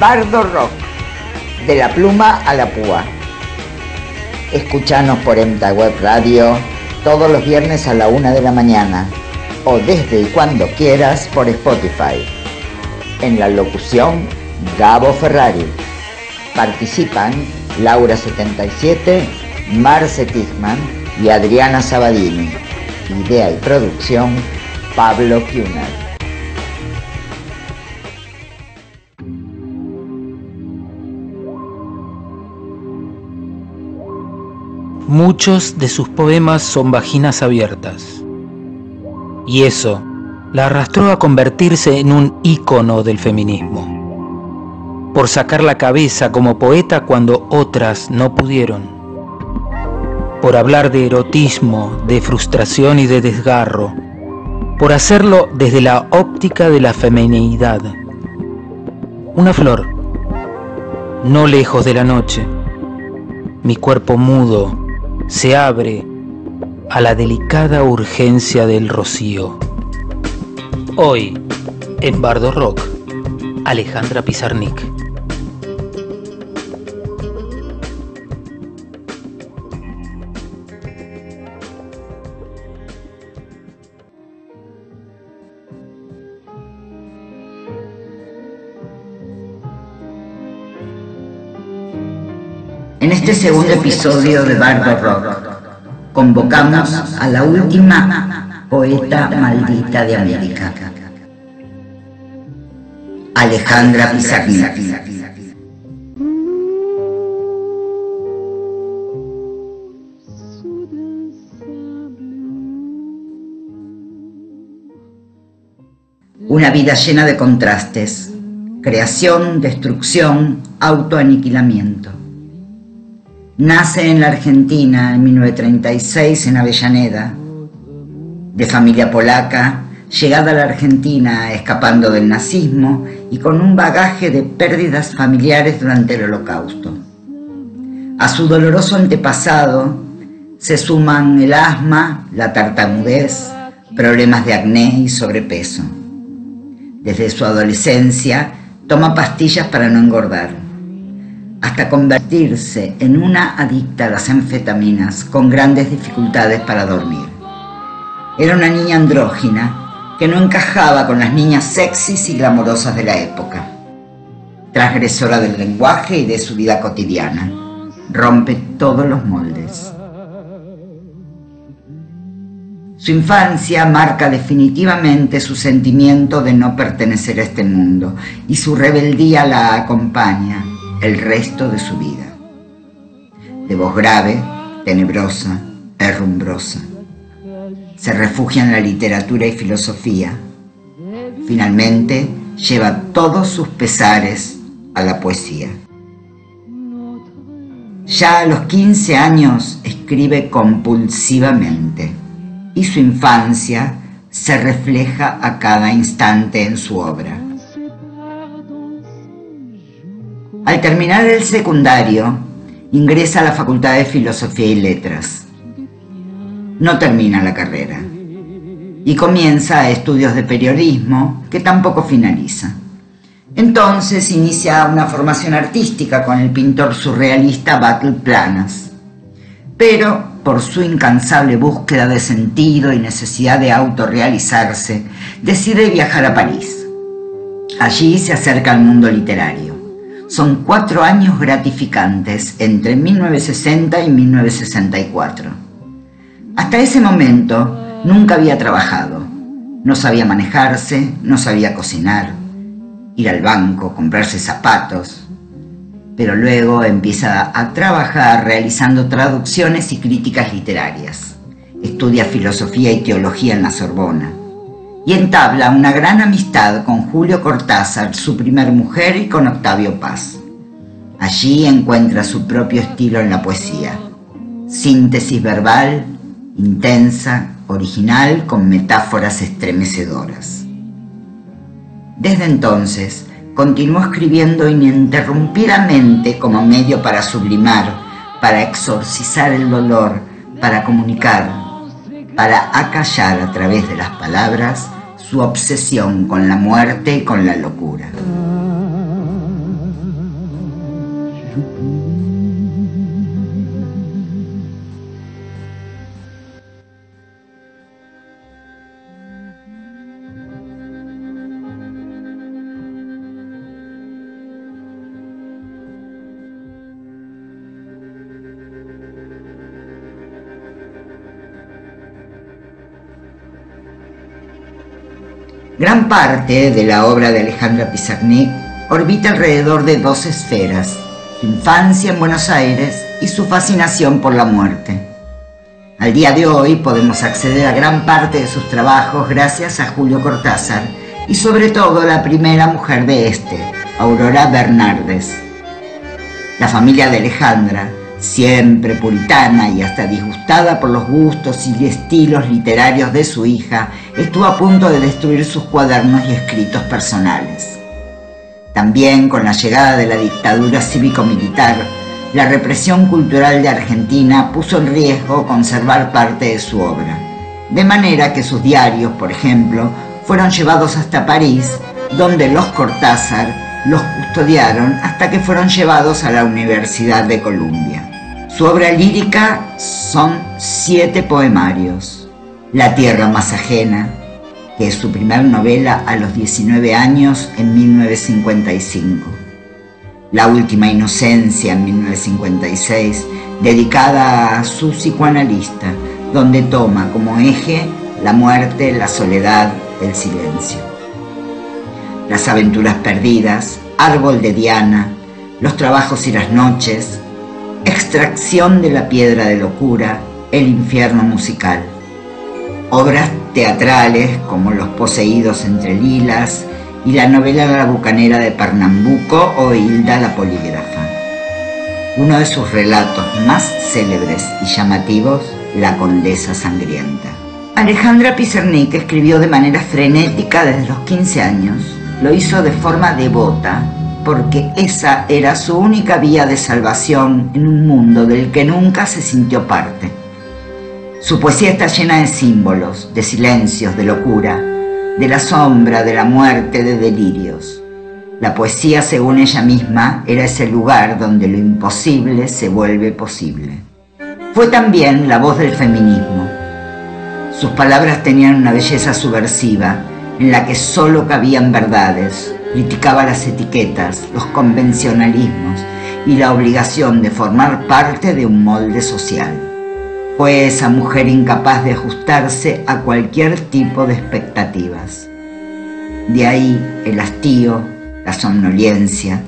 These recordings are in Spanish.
Bardo Rock, de la pluma a la púa. Escuchanos por Emta Web Radio todos los viernes a la una de la mañana o desde y cuando quieras por Spotify. En la locución, Gabo Ferrari. Participan Laura 77, Marce Tichman y Adriana Sabadini. Idea y producción, Pablo Kuhner. Muchos de sus poemas son vaginas abiertas. Y eso la arrastró a convertirse en un ícono del feminismo. Por sacar la cabeza como poeta cuando otras no pudieron. Por hablar de erotismo, de frustración y de desgarro. Por hacerlo desde la óptica de la feminidad. Una flor, no lejos de la noche. Mi cuerpo mudo se abre a la delicada urgencia del rocío. Hoy, en Bardo Rock, Alejandra Pizarnik. Este segundo episodio de Bardo Rock, convocamos a la última poeta maldita de América, Alejandra Pizarnik. Una vida llena de contrastes, creación, destrucción, autoaniquilamiento. Nace en la Argentina en 1936 en Avellaneda, de familia polaca, llegada a la Argentina escapando del nazismo y con un bagaje de pérdidas familiares durante el holocausto. A su doloroso antepasado se suman el asma, la tartamudez, problemas de acné y sobrepeso. Desde su adolescencia toma pastillas para no engordar hasta convertirse en una adicta a las anfetaminas con grandes dificultades para dormir. Era una niña andrógina que no encajaba con las niñas sexys y glamorosas de la época. Transgresora del lenguaje y de su vida cotidiana. Rompe todos los moldes. Su infancia marca definitivamente su sentimiento de no pertenecer a este mundo y su rebeldía la acompaña el resto de su vida. De voz grave, tenebrosa, herrumbrosa. Se refugia en la literatura y filosofía. Finalmente lleva todos sus pesares a la poesía. Ya a los 15 años escribe compulsivamente y su infancia se refleja a cada instante en su obra. Al terminar el secundario, ingresa a la Facultad de Filosofía y Letras. No termina la carrera y comienza estudios de periodismo que tampoco finaliza. Entonces inicia una formación artística con el pintor surrealista Battle Planas. Pero por su incansable búsqueda de sentido y necesidad de autorrealizarse, decide viajar a París. Allí se acerca al mundo literario son cuatro años gratificantes entre 1960 y 1964. Hasta ese momento nunca había trabajado, no sabía manejarse, no sabía cocinar, ir al banco, comprarse zapatos, pero luego empieza a trabajar realizando traducciones y críticas literarias. Estudia filosofía y teología en la Sorbona y entabla una gran amistad con Julio Cortázar, su primer mujer, y con Octavio Paz. Allí encuentra su propio estilo en la poesía, síntesis verbal, intensa, original, con metáforas estremecedoras. Desde entonces, continuó escribiendo ininterrumpidamente como medio para sublimar, para exorcizar el dolor, para comunicar, para acallar a través de las palabras su obsesión con la muerte y con la locura. Mm. Gran parte de la obra de Alejandra Pizarnik orbita alrededor de dos esferas, su infancia en Buenos Aires y su fascinación por la muerte. Al día de hoy podemos acceder a gran parte de sus trabajos gracias a Julio Cortázar y sobre todo la primera mujer de este, Aurora Bernardes. La familia de Alejandra, siempre puritana y hasta disgustada por los gustos y estilos literarios de su hija, estuvo a punto de destruir sus cuadernos y escritos personales. También con la llegada de la dictadura cívico-militar, la represión cultural de Argentina puso en riesgo conservar parte de su obra, de manera que sus diarios, por ejemplo, fueron llevados hasta París, donde los Cortázar los custodiaron hasta que fueron llevados a la Universidad de Columbia. Su obra lírica son siete poemarios. La tierra más ajena, que es su primera novela a los 19 años en 1955. La última inocencia en 1956, dedicada a su psicoanalista, donde toma como eje la muerte, la soledad, el silencio. Las aventuras perdidas, Árbol de Diana, Los trabajos y las noches, Extracción de la piedra de locura, El infierno musical. Obras teatrales como Los poseídos entre lilas y la novela La bucanera de Pernambuco o Hilda la polígrafa. Uno de sus relatos más célebres y llamativos, La condesa sangrienta. Alejandra Pizarnik escribió de manera frenética desde los 15 años. Lo hizo de forma devota porque esa era su única vía de salvación en un mundo del que nunca se sintió parte. Su poesía está llena de símbolos, de silencios, de locura, de la sombra, de la muerte, de delirios. La poesía, según ella misma, era ese lugar donde lo imposible se vuelve posible. Fue también la voz del feminismo. Sus palabras tenían una belleza subversiva en la que solo cabían verdades, criticaba las etiquetas, los convencionalismos y la obligación de formar parte de un molde social. Fue esa mujer incapaz de ajustarse a cualquier tipo de expectativas. De ahí el hastío, la somnolencia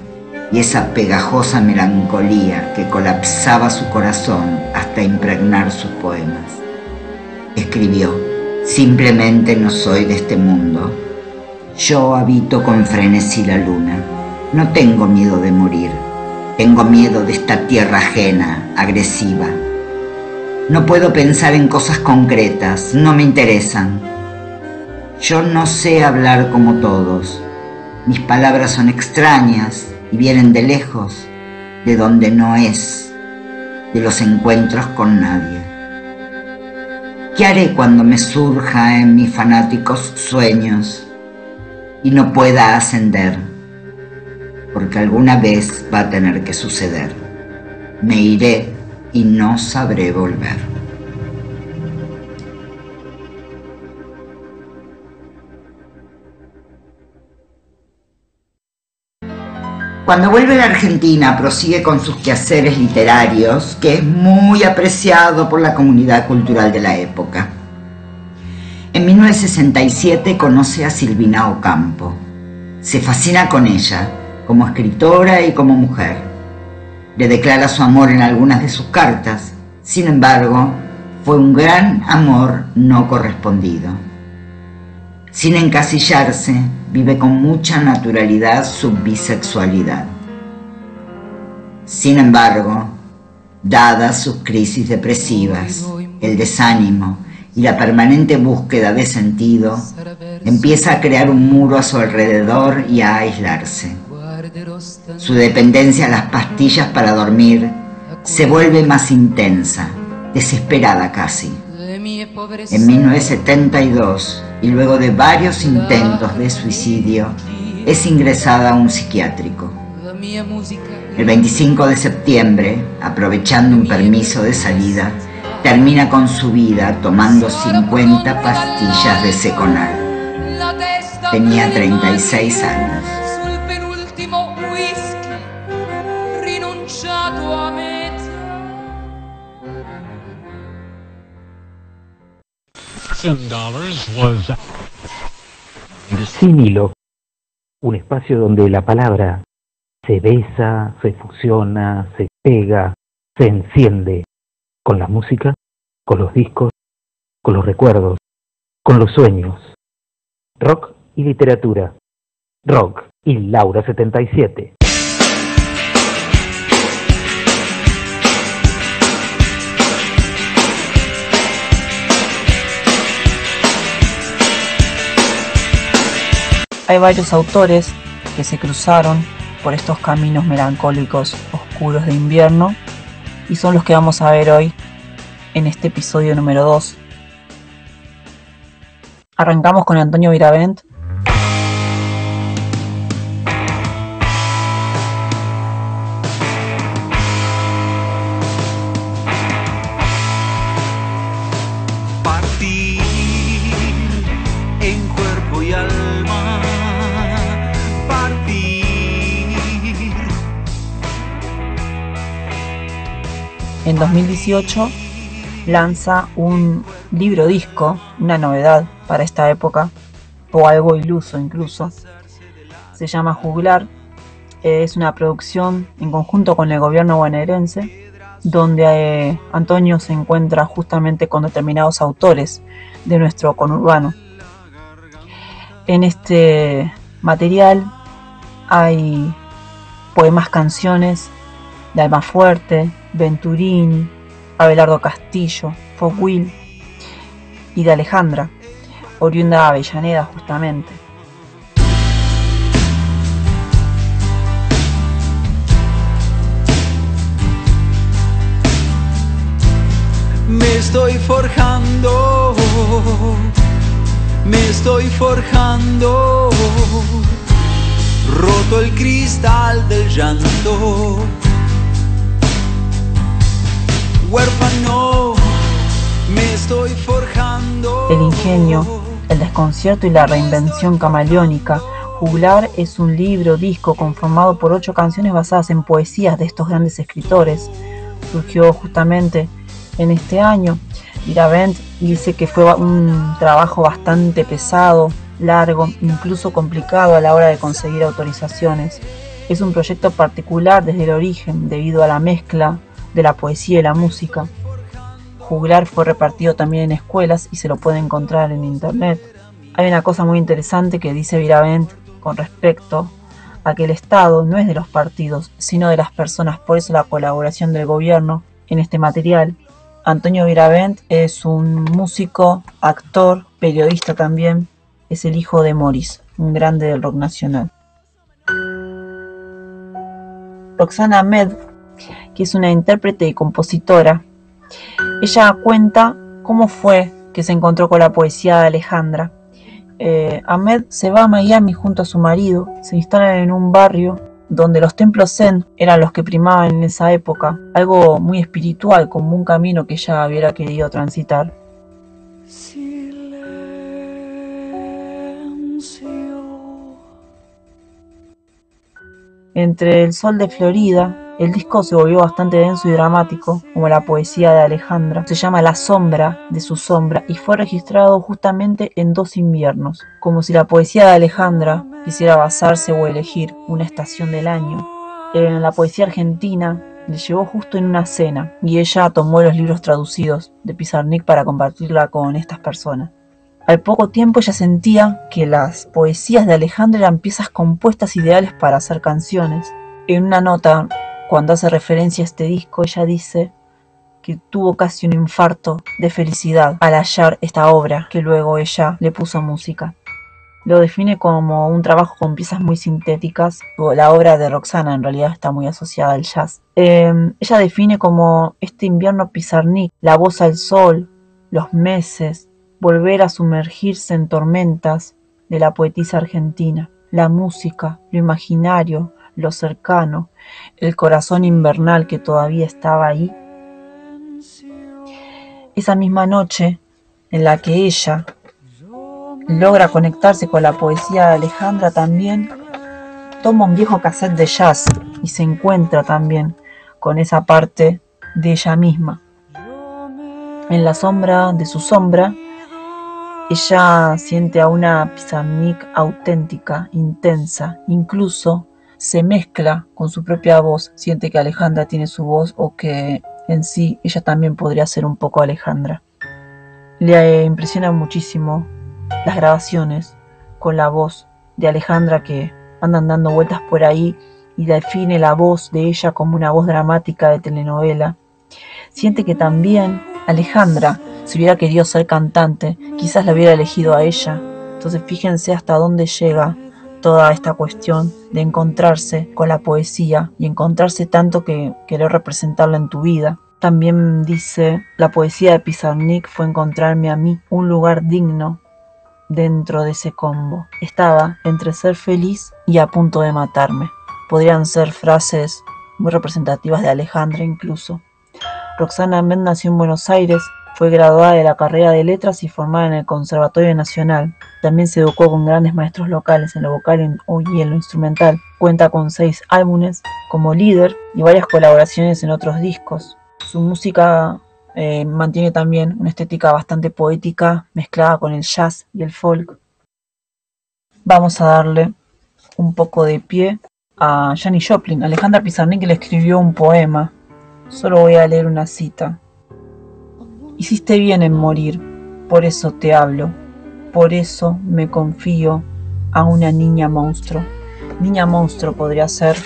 y esa pegajosa melancolía que colapsaba su corazón hasta impregnar sus poemas. Escribió, simplemente no soy de este mundo, yo habito con frenesí la luna. No tengo miedo de morir. Tengo miedo de esta tierra ajena, agresiva. No puedo pensar en cosas concretas, no me interesan. Yo no sé hablar como todos. Mis palabras son extrañas y vienen de lejos, de donde no es, de los encuentros con nadie. ¿Qué haré cuando me surja en mis fanáticos sueños y no pueda ascender, porque alguna vez va a tener que suceder. Me iré y no sabré volver. Cuando vuelve a la Argentina prosigue con sus quehaceres literarios, que es muy apreciado por la comunidad cultural de la época. En 1967 conoce a Silvina Ocampo. Se fascina con ella, como escritora y como mujer. Le declara su amor en algunas de sus cartas, sin embargo, fue un gran amor no correspondido. Sin encasillarse, vive con mucha naturalidad su bisexualidad. Sin embargo, dadas sus crisis depresivas, el desánimo y la permanente búsqueda de sentido, empieza a crear un muro a su alrededor y a aislarse. Su dependencia a las pastillas para dormir se vuelve más intensa, desesperada casi. En 1972, y luego de varios intentos de suicidio, es ingresada a un psiquiátrico. El 25 de septiembre, aprovechando un permiso de salida, termina con su vida tomando 50 pastillas de Seconal. Tenía 36 años. Un espacio donde la palabra se besa, se fusiona, se pega, se enciende con la música, con los discos, con los recuerdos, con los sueños. Rock y literatura. Rock y Laura 77. Hay varios autores que se cruzaron por estos caminos melancólicos oscuros de invierno y son los que vamos a ver hoy en este episodio número 2. Arrancamos con Antonio Viravent. 2018 lanza un libro disco, una novedad para esta época, o algo iluso incluso. Se llama Juglar, es una producción en conjunto con el gobierno bonaerense, donde eh, Antonio se encuentra justamente con determinados autores de nuestro conurbano. En este material hay poemas, canciones de Almafuerte, Venturini, Abelardo Castillo, Fockwil y de Alejandra, oriunda de Avellaneda justamente. Me estoy forjando, me estoy forjando, roto el cristal del llanto, me estoy forjando. El ingenio, el desconcierto y la reinvención camaleónica. Juglar es un libro, disco conformado por ocho canciones basadas en poesías de estos grandes escritores. Surgió justamente en este año. Viravent dice que fue un trabajo bastante pesado, largo, incluso complicado a la hora de conseguir autorizaciones. Es un proyecto particular desde el origen, debido a la mezcla de la poesía y la música. Juglar fue repartido también en escuelas y se lo puede encontrar en internet. Hay una cosa muy interesante que dice Viravent con respecto a que el Estado no es de los partidos, sino de las personas, por eso la colaboración del gobierno en este material. Antonio Viravent es un músico, actor, periodista también, es el hijo de Morris, un grande del rock nacional. Roxana Ahmed, que es una intérprete y compositora, ella cuenta cómo fue que se encontró con la poesía de Alejandra. Eh, Ahmed se va a Miami junto a su marido, se instalan en un barrio donde los templos zen eran los que primaban en esa época, algo muy espiritual, como un camino que ella hubiera querido transitar. Entre el sol de Florida, el disco se volvió bastante denso y dramático, como la poesía de Alejandra. Se llama La sombra de su sombra y fue registrado justamente en dos inviernos, como si la poesía de Alejandra quisiera basarse o elegir una estación del año. En la poesía argentina le llegó justo en una cena y ella tomó los libros traducidos de Pizarnik para compartirla con estas personas. Al poco tiempo ella sentía que las poesías de Alejandra eran piezas compuestas ideales para hacer canciones. En una nota, cuando hace referencia a este disco, ella dice que tuvo casi un infarto de felicidad al hallar esta obra que luego ella le puso música. Lo define como un trabajo con piezas muy sintéticas. La obra de Roxana en realidad está muy asociada al jazz. Eh, ella define como este invierno pizarnik, la voz al sol, los meses, volver a sumergirse en tormentas de la poetisa argentina, la música, lo imaginario, lo cercano, el corazón invernal que todavía estaba ahí. Esa misma noche en la que ella logra conectarse con la poesía de Alejandra también, toma un viejo cassette de jazz y se encuentra también con esa parte de ella misma. En la sombra de su sombra, ella siente a una Pizarnik auténtica, intensa, incluso se mezcla con su propia voz, siente que Alejandra tiene su voz o que en sí ella también podría ser un poco Alejandra. Le impresiona muchísimo las grabaciones con la voz de Alejandra que andan dando vueltas por ahí y define la voz de ella como una voz dramática de telenovela. Siente que también Alejandra, si hubiera querido ser cantante, quizás la hubiera elegido a ella. Entonces fíjense hasta dónde llega toda esta cuestión de encontrarse con la poesía y encontrarse tanto que querer representarla en tu vida. También dice, la poesía de Pizarnik fue encontrarme a mí un lugar digno dentro de ese combo. Estaba entre ser feliz y a punto de matarme. Podrían ser frases muy representativas de Alejandra incluso. Roxana Med nació en Buenos Aires, fue graduada de la carrera de letras y formada en el Conservatorio Nacional. También se educó con grandes maestros locales en lo vocal y en lo instrumental. Cuenta con seis álbumes como líder y varias colaboraciones en otros discos. Su música eh, mantiene también una estética bastante poética mezclada con el jazz y el folk. Vamos a darle un poco de pie a Janis Joplin. Alejandra Pizarnik le escribió un poema. Solo voy a leer una cita. Hiciste bien en morir, por eso te hablo, por eso me confío a una niña monstruo. Niña monstruo podría ser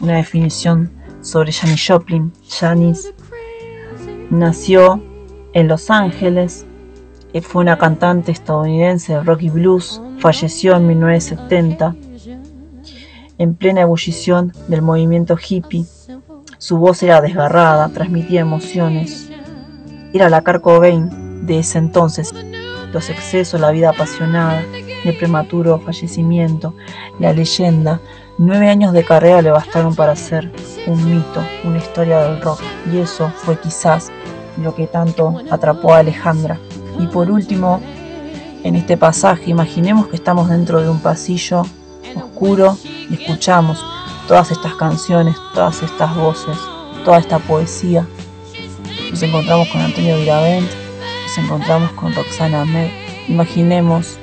una definición sobre Janis Joplin. Janis Nació en Los Ángeles, eh, fue una cantante estadounidense de rock y blues, falleció en 1970 en plena ebullición del movimiento hippie. Su voz era desgarrada, transmitía emociones. Era la Kurt de ese entonces. Los excesos, la vida apasionada, el prematuro fallecimiento, la leyenda. Nueve años de carrera le bastaron para ser un mito, una historia del rock. Y eso fue quizás lo que tanto atrapó a Alejandra. Y por último, en este pasaje, imaginemos que estamos dentro de un pasillo oscuro y escuchamos todas estas canciones, todas estas voces, toda esta poesía. Nos encontramos con Antonio Viravent, nos encontramos con Roxana Med. Imaginemos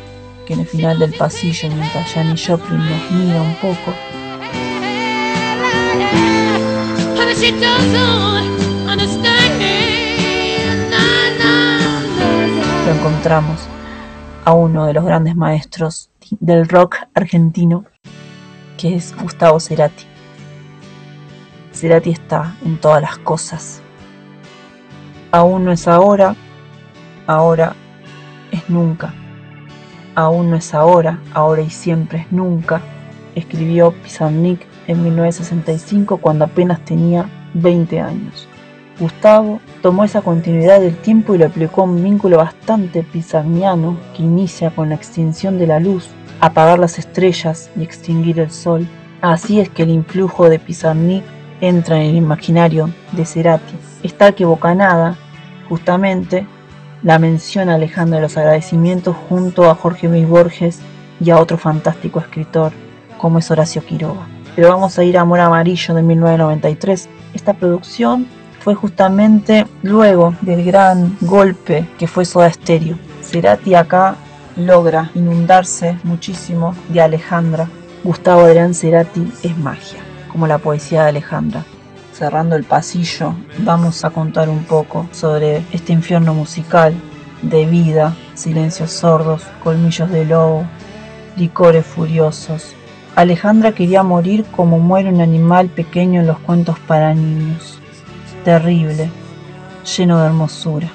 que en el final del pasillo, mientras Janis Joplin nos mira un poco, lo encontramos a uno de los grandes maestros del rock argentino, que es Gustavo Cerati. Cerati está en todas las cosas. Aún no es ahora, ahora es nunca. Aún no es ahora, ahora y siempre es nunca, escribió Pizarnik en 1965 cuando apenas tenía 20 años. Gustavo tomó esa continuidad del tiempo y lo aplicó un vínculo bastante pizarniano que inicia con la extinción de la luz, apagar las estrellas y extinguir el sol. Así es que el influjo de Pizarnik entra en el imaginario de Cerati. Está que Bocanada, justamente, la menciona Alejandra de los agradecimientos junto a Jorge Luis Borges y a otro fantástico escritor como es Horacio Quiroga. Pero vamos a ir a Amor Amarillo de 1993. Esta producción fue justamente luego del gran golpe que fue Soda Stereo. Cerati acá logra inundarse muchísimo de Alejandra. Gustavo Adrián Cerati es magia, como la poesía de Alejandra. Cerrando el pasillo, vamos a contar un poco sobre este infierno musical de vida, silencios sordos, colmillos de lobo, licores furiosos. Alejandra quería morir como muere un animal pequeño en los cuentos para niños terrible, lleno de hermosura.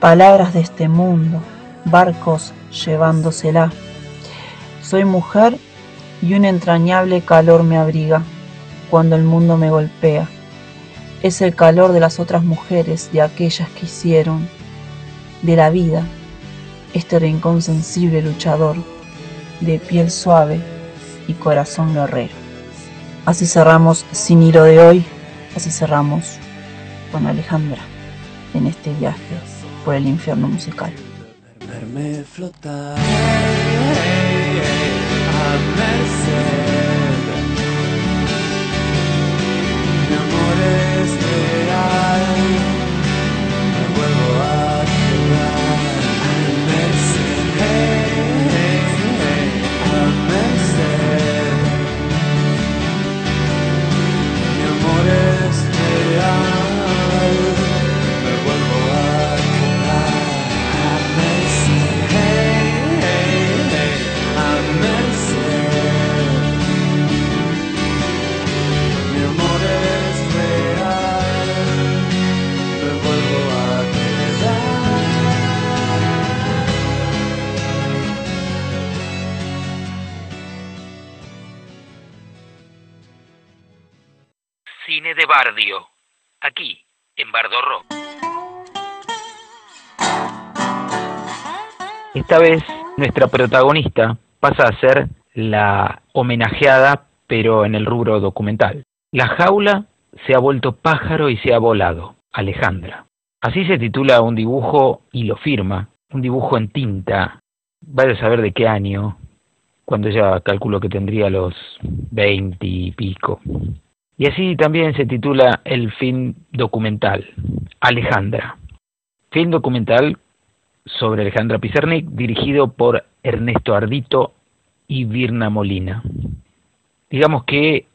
Palabras de este mundo, barcos llevándosela. Soy mujer y un entrañable calor me abriga cuando el mundo me golpea. Es el calor de las otras mujeres, de aquellas que hicieron de la vida este rincón sensible luchador, de piel suave y corazón guerrero. Así cerramos Sin Hilo de hoy, así cerramos con Alejandra en este viaje por el infierno musical. Amor es Bardio, aquí, en Bardo Rock. Esta vez nuestra protagonista pasa a ser la homenajeada, pero en el rubro documental. La jaula se ha vuelto pájaro y se ha volado, Alejandra. Así se titula un dibujo y lo firma, un dibujo en tinta, vaya a saber de qué año, cuando ella calculo que tendría los veinte y pico. Y así también se titula el film documental, Alejandra. Film documental sobre Alejandra Pizarnik, dirigido por Ernesto Ardito y Virna Molina. Digamos que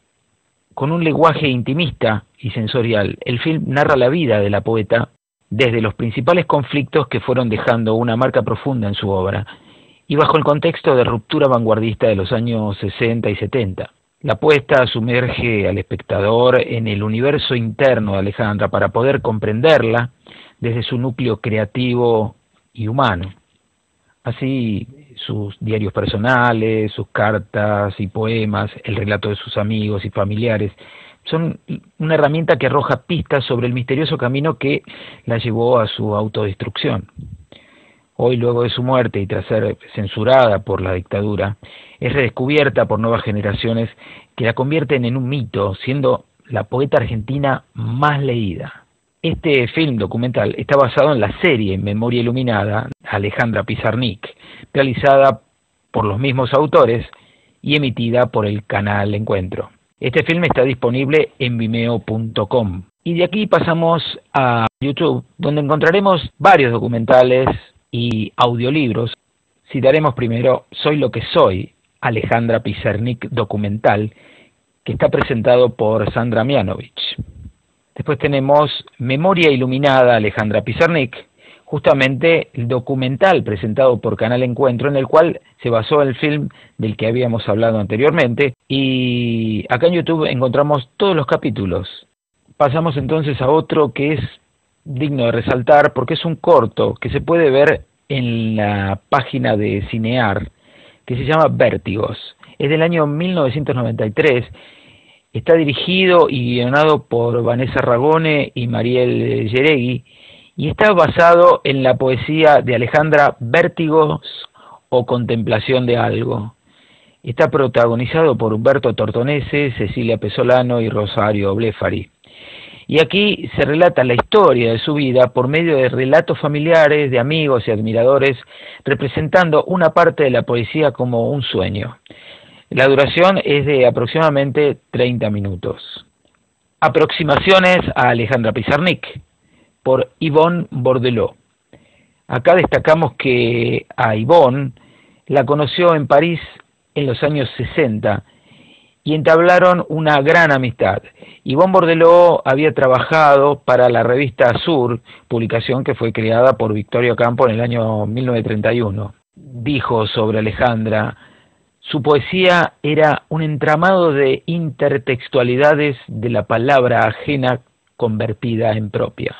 con un lenguaje intimista y sensorial, el film narra la vida de la poeta desde los principales conflictos que fueron dejando una marca profunda en su obra y bajo el contexto de ruptura vanguardista de los años 60 y 70. La apuesta sumerge al espectador en el universo interno de Alejandra para poder comprenderla desde su núcleo creativo y humano. Así sus diarios personales, sus cartas y poemas, el relato de sus amigos y familiares, son una herramienta que arroja pistas sobre el misterioso camino que la llevó a su autodestrucción. Hoy, luego de su muerte y tras ser censurada por la dictadura, es redescubierta por nuevas generaciones que la convierten en un mito, siendo la poeta argentina más leída. Este film documental está basado en la serie Memoria Iluminada, Alejandra Pizarnik, realizada por los mismos autores y emitida por el canal Encuentro. Este film está disponible en vimeo.com. Y de aquí pasamos a YouTube, donde encontraremos varios documentales y audiolibros. Citaremos primero Soy lo que soy, Alejandra Pizarnik documental, que está presentado por Sandra Mianovich. Después tenemos Memoria Iluminada, Alejandra Pizarnik, justamente el documental presentado por Canal Encuentro, en el cual se basó el film del que habíamos hablado anteriormente. Y acá en YouTube encontramos todos los capítulos. Pasamos entonces a otro que es digno de resaltar porque es un corto que se puede ver en la página de Cinear, que se llama Vértigos. Es del año 1993. Está dirigido y guionado por Vanessa Ragone y Mariel Yeregui y está basado en la poesía de Alejandra Vértigos o Contemplación de algo. Está protagonizado por Humberto Tortonese, Cecilia Pesolano y Rosario Blefari. Y aquí se relata la historia de su vida por medio de relatos familiares, de amigos y admiradores, representando una parte de la poesía como un sueño. La duración es de aproximadamente 30 minutos. Aproximaciones a Alejandra Pizarnik por Yvonne Bordelot. Acá destacamos que a Yvonne la conoció en París en los años 60 y entablaron una gran amistad. Yvonne Bordelot había trabajado para la revista Sur, publicación que fue creada por Victorio Campo en el año 1931. Dijo sobre Alejandra, su poesía era un entramado de intertextualidades de la palabra ajena convertida en propia.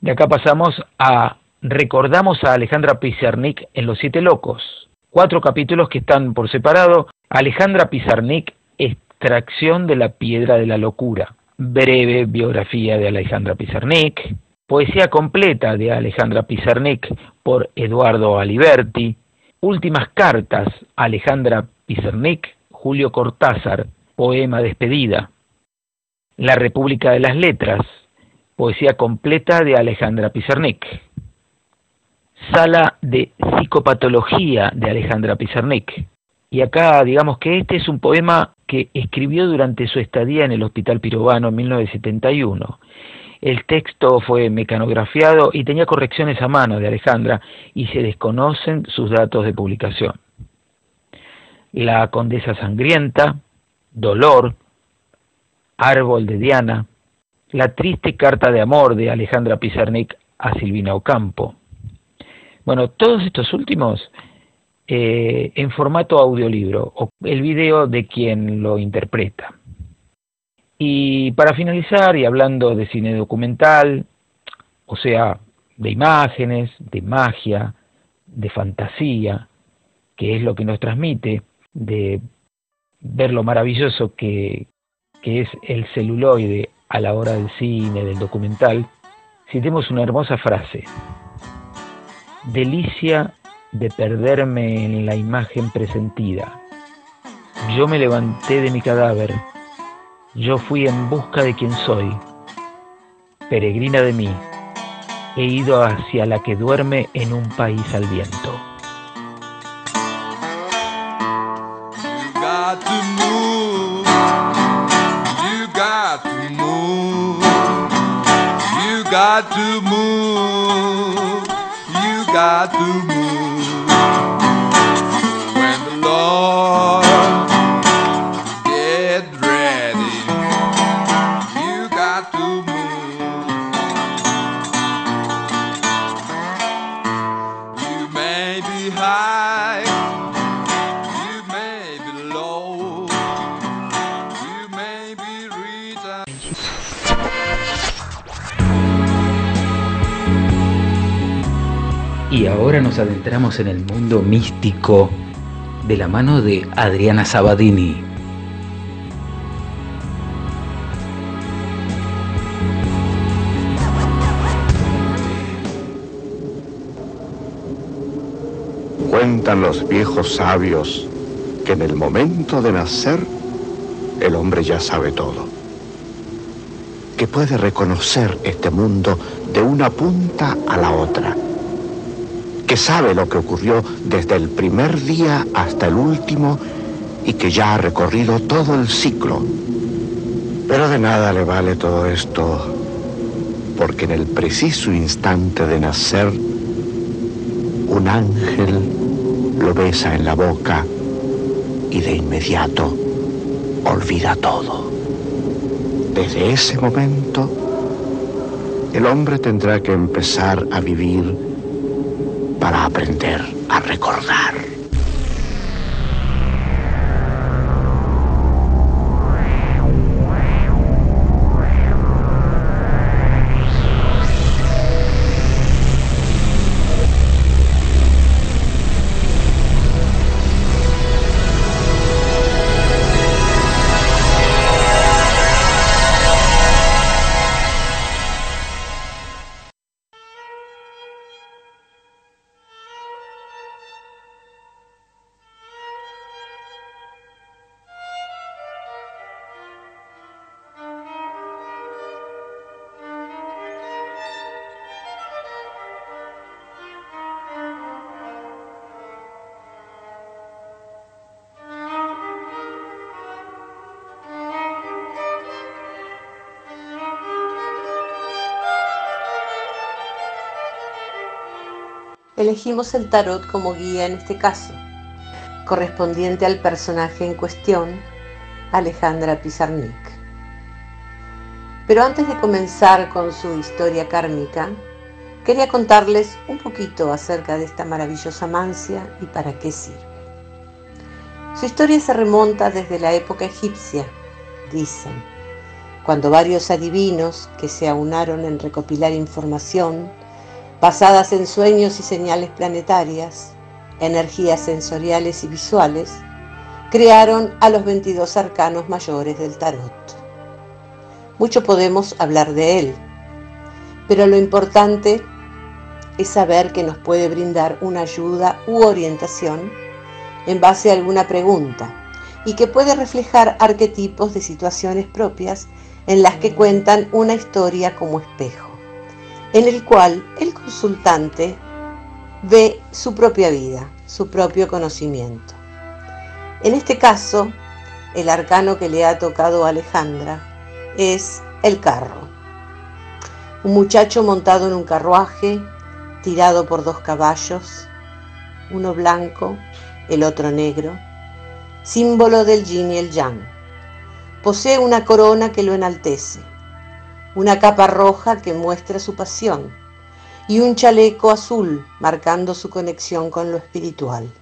De acá pasamos a Recordamos a Alejandra Pizarnik en Los Siete Locos. Cuatro capítulos que están por separado. Alejandra Pizarnik, Extracción de la Piedra de la Locura. Breve biografía de Alejandra Pizarnik. Poesía completa de Alejandra Pizarnik por Eduardo Aliberti. Últimas cartas, Alejandra Pizarnik, Julio Cortázar, poema Despedida. La República de las Letras, poesía completa de Alejandra Pizarnik. Sala de Psicopatología de Alejandra Pizarnik. Y acá digamos que este es un poema que escribió durante su estadía en el Hospital Pirobano en 1971. El texto fue mecanografiado y tenía correcciones a mano de Alejandra y se desconocen sus datos de publicación. La Condesa Sangrienta, Dolor, Árbol de Diana, La triste carta de amor de Alejandra Pizarnik a Silvina Ocampo. Bueno, todos estos últimos eh, en formato audiolibro, o el video de quien lo interpreta. Y para finalizar, y hablando de cine documental, o sea, de imágenes, de magia, de fantasía, que es lo que nos transmite, de ver lo maravilloso que, que es el celuloide a la hora del cine, del documental, citemos una hermosa frase. Delicia de perderme en la imagen presentida. Yo me levanté de mi cadáver, yo fui en busca de quien soy, peregrina de mí, he ido hacia la que duerme en un país al viento. Got to. You adentramos en el mundo místico de la mano de Adriana Sabadini. Cuentan los viejos sabios que en el momento de nacer el hombre ya sabe todo. Que puede reconocer este mundo de una punta a la otra. Que sabe lo que ocurrió desde el primer día hasta el último y que ya ha recorrido todo el ciclo. Pero de nada le vale todo esto porque en el preciso instante de nacer un ángel lo besa en la boca y de inmediato olvida todo. Desde ese momento, el hombre tendrá que empezar a vivir para aprender a recordar. Elegimos el tarot como guía en este caso, correspondiente al personaje en cuestión, Alejandra Pizarnik. Pero antes de comenzar con su historia kármica, quería contarles un poquito acerca de esta maravillosa mancia y para qué sirve. Su historia se remonta desde la época egipcia, dicen, cuando varios adivinos que se aunaron en recopilar información basadas en sueños y señales planetarias, energías sensoriales y visuales, crearon a los 22 arcanos mayores del tarot. Mucho podemos hablar de él, pero lo importante es saber que nos puede brindar una ayuda u orientación en base a alguna pregunta y que puede reflejar arquetipos de situaciones propias en las que cuentan una historia como espejo, en el cual el consultante ve su propia vida, su propio conocimiento. En este caso, el arcano que le ha tocado a Alejandra es el carro. Un muchacho montado en un carruaje, tirado por dos caballos, uno blanco, el otro negro, símbolo del yin y el yang. Posee una corona que lo enaltece, una capa roja que muestra su pasión y un chaleco azul marcando su conexión con lo espiritual.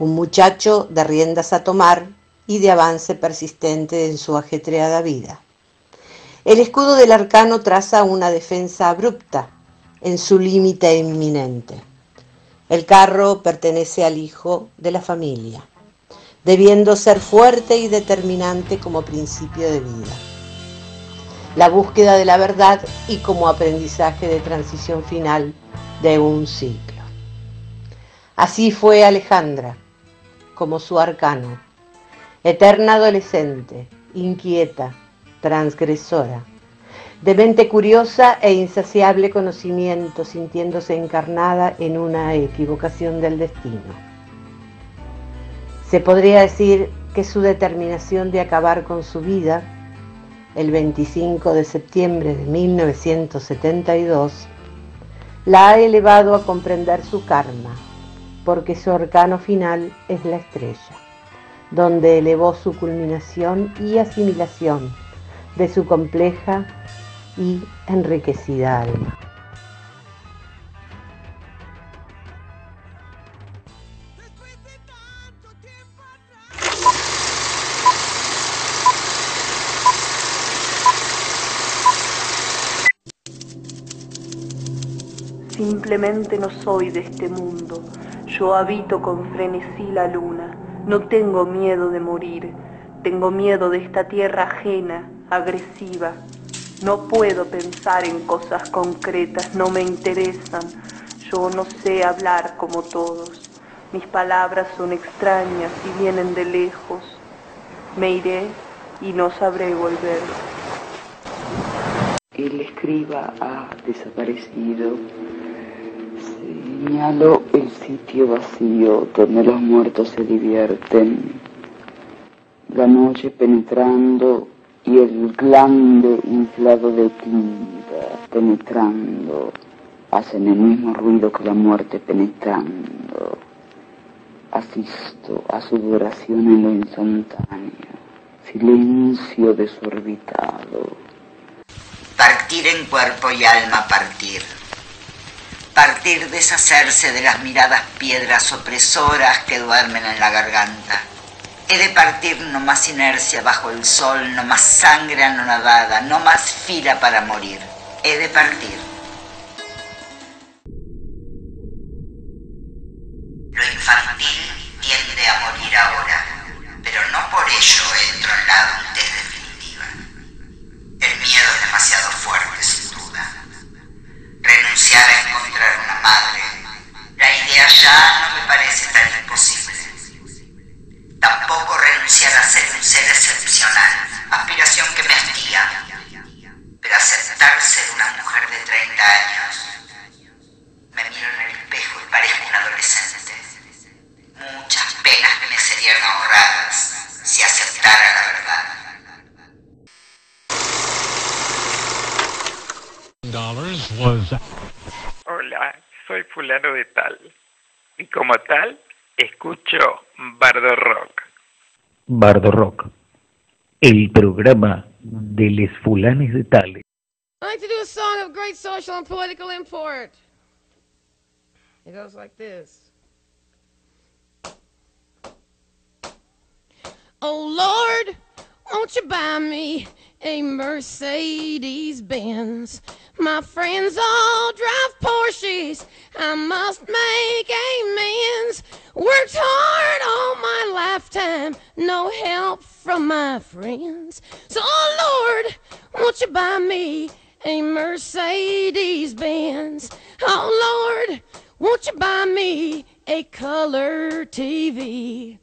Un muchacho de riendas a tomar y de avance persistente en su ajetreada vida. El escudo del arcano traza una defensa abrupta en su límite inminente. El carro pertenece al hijo de la familia, debiendo ser fuerte y determinante como principio de vida. La búsqueda de la verdad y como aprendizaje de transición final de un ciclo. Así fue Alejandra, como su arcano, eterna adolescente, inquieta, transgresora, de mente curiosa e insaciable conocimiento, sintiéndose encarnada en una equivocación del destino. Se podría decir que su determinación de acabar con su vida, el 25 de septiembre de 1972, la ha elevado a comprender su karma, porque su arcano final es la estrella, donde elevó su culminación y asimilación de su compleja y enriquecida alma. Simplemente no soy de este mundo. Yo habito con frenesí la luna. No tengo miedo de morir. Tengo miedo de esta tierra ajena, agresiva. No puedo pensar en cosas concretas, no me interesan. Yo no sé hablar como todos. Mis palabras son extrañas y vienen de lejos. Me iré y no sabré volver. El escriba ha desaparecido. Señalo el sitio vacío donde los muertos se divierten. La noche penetrando y el glande inflado de tinta penetrando hacen el mismo ruido que la muerte penetrando. Asisto a su duración en lo instantáneo, silencio desorbitado. Partir en cuerpo y alma partir. Partir deshacerse de las miradas piedras opresoras que duermen en la garganta. He de partir no más inercia bajo el sol, no más sangre anonadada, no más fila para morir. He de partir. Lo infantil tiende a morir ahora, Bardo Rock. Bardo Rock, el programa de les fulanes de tales. I'd like to do a song of great social and political import. It goes like this. Oh Lord, won't you buy me a Mercedes Benz? My friends all drive Porsches. I must make amends. Worked hard all my lifetime, no help from my friends. So, oh Lord, won't you buy me a Mercedes Benz? Oh Lord, won't you buy me a color TV?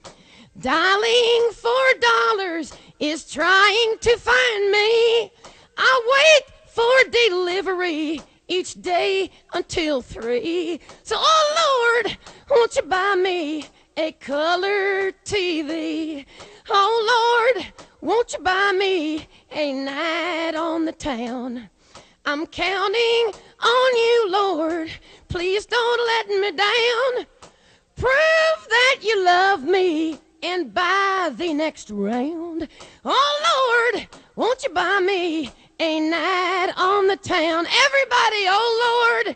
Dialing for dollars is trying to find me. I wait for delivery each day until three. So, oh Lord, won't you buy me a color TV? Oh Lord, won't you buy me a night on the town? I'm counting on you, Lord. Please don't let me down. Prove that you love me and buy the next round. Oh Lord, won't you buy me a night on the town? Everybody, oh Lord,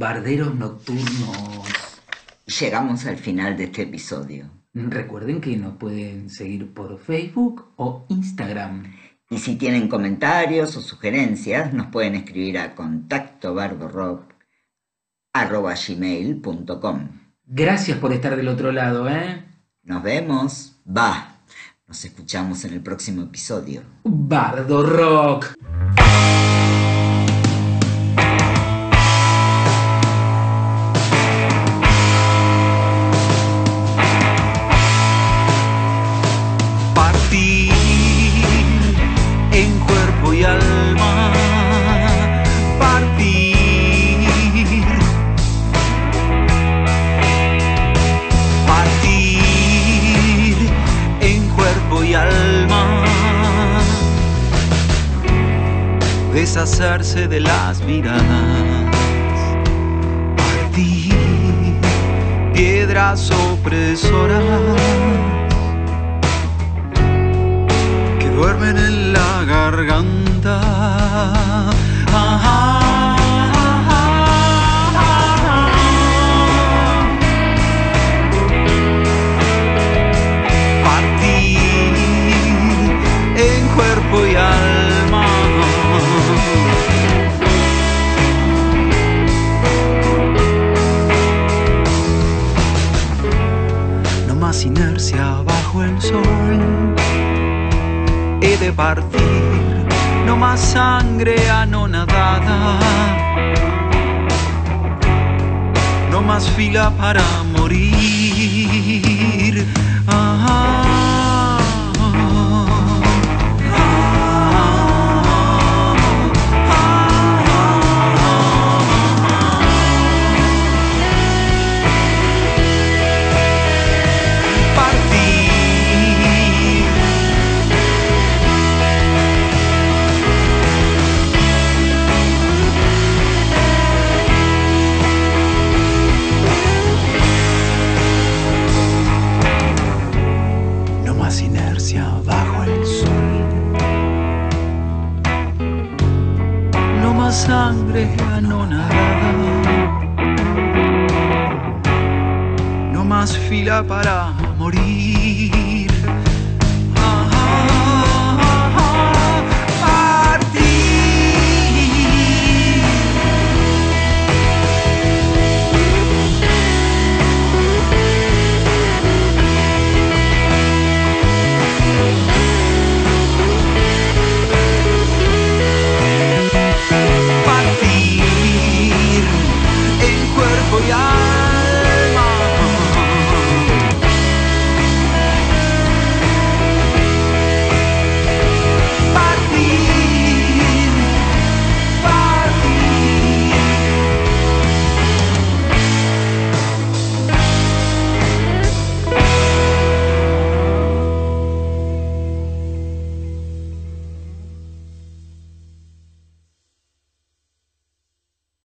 Barderos nocturnos. Llegamos al final de este episodio. Recuerden que nos pueden seguir por Facebook o Instagram. Y si tienen comentarios o sugerencias, nos pueden escribir a contactobardorock.gmail.com Gracias por estar del otro lado, ¿eh? Nos vemos. Va. Nos escuchamos en el próximo episodio. Bardo Rock. Piedras opresoras. que duermen en la garganta. Partir, no más sangre anonadada, no más fila para morir. Ah, No